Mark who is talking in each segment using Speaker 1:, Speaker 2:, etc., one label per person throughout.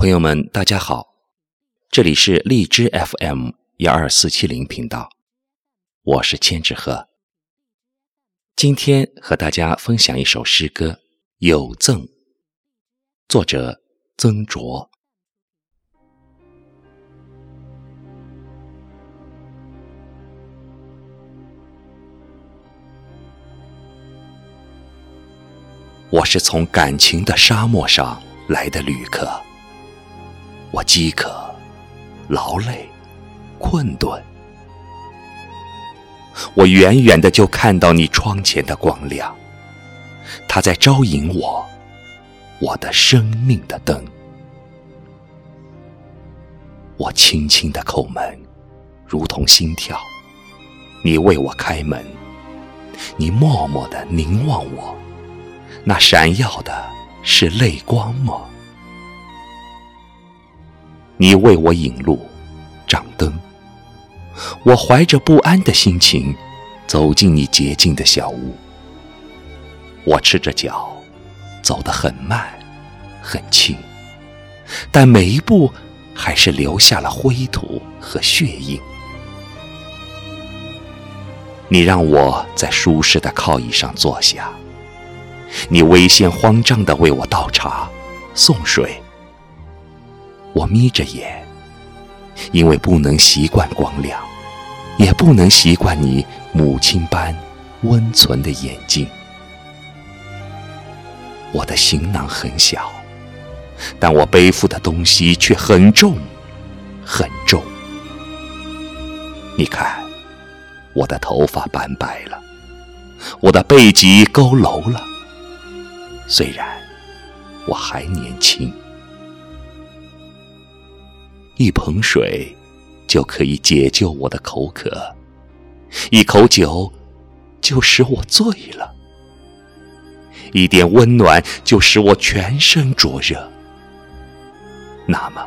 Speaker 1: 朋友们，大家好，这里是荔枝 FM 幺二四七零频道，我是千纸鹤。今天和大家分享一首诗歌《有赠》，作者曾卓。我是从感情的沙漠上来的旅客，我饥渴、劳累、困顿，我远远的就看到你窗前的光亮，它在招引我，我的生命的灯。我轻轻的叩门，如同心跳，你为我开门，你默默的凝望我。那闪耀的是泪光吗？你为我引路，掌灯。我怀着不安的心情走进你洁净的小屋。我赤着脚，走得很慢，很轻，但每一步还是留下了灰土和血印。你让我在舒适的靠椅上坐下。你危险慌张地为我倒茶、送水，我眯着眼，因为不能习惯光亮，也不能习惯你母亲般温存的眼睛。我的行囊很小，但我背负的东西却很重，很重。你看，我的头发斑白了，我的背脊佝偻了。虽然我还年轻，一盆水就可以解救我的口渴，一口酒就使我醉了，一点温暖就使我全身灼热。那么，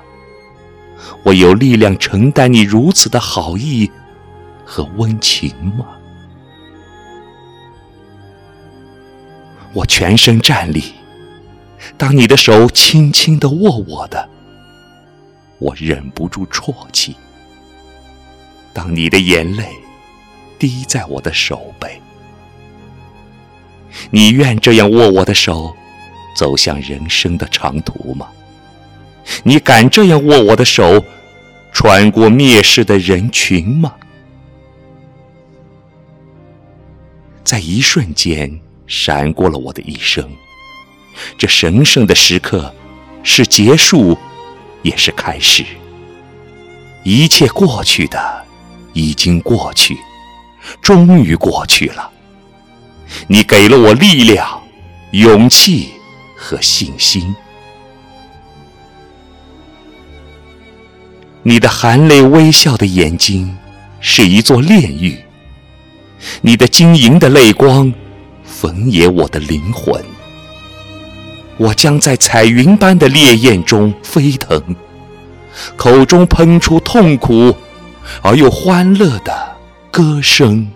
Speaker 1: 我有力量承担你如此的好意和温情吗？我全身站立，当你的手轻轻地握我的，我忍不住啜泣。当你的眼泪滴在我的手背，你愿这样握我的手，走向人生的长途吗？你敢这样握我的手，穿过蔑视的人群吗？在一瞬间。闪过了我的一生，这神圣的时刻，是结束，也是开始。一切过去的，已经过去，终于过去了。你给了我力量、勇气和信心。你的含泪微笑的眼睛，是一座炼狱。你的晶莹的泪光。焚野我的灵魂，我将在彩云般的烈焰中飞腾，口中喷出痛苦而又欢乐的歌声。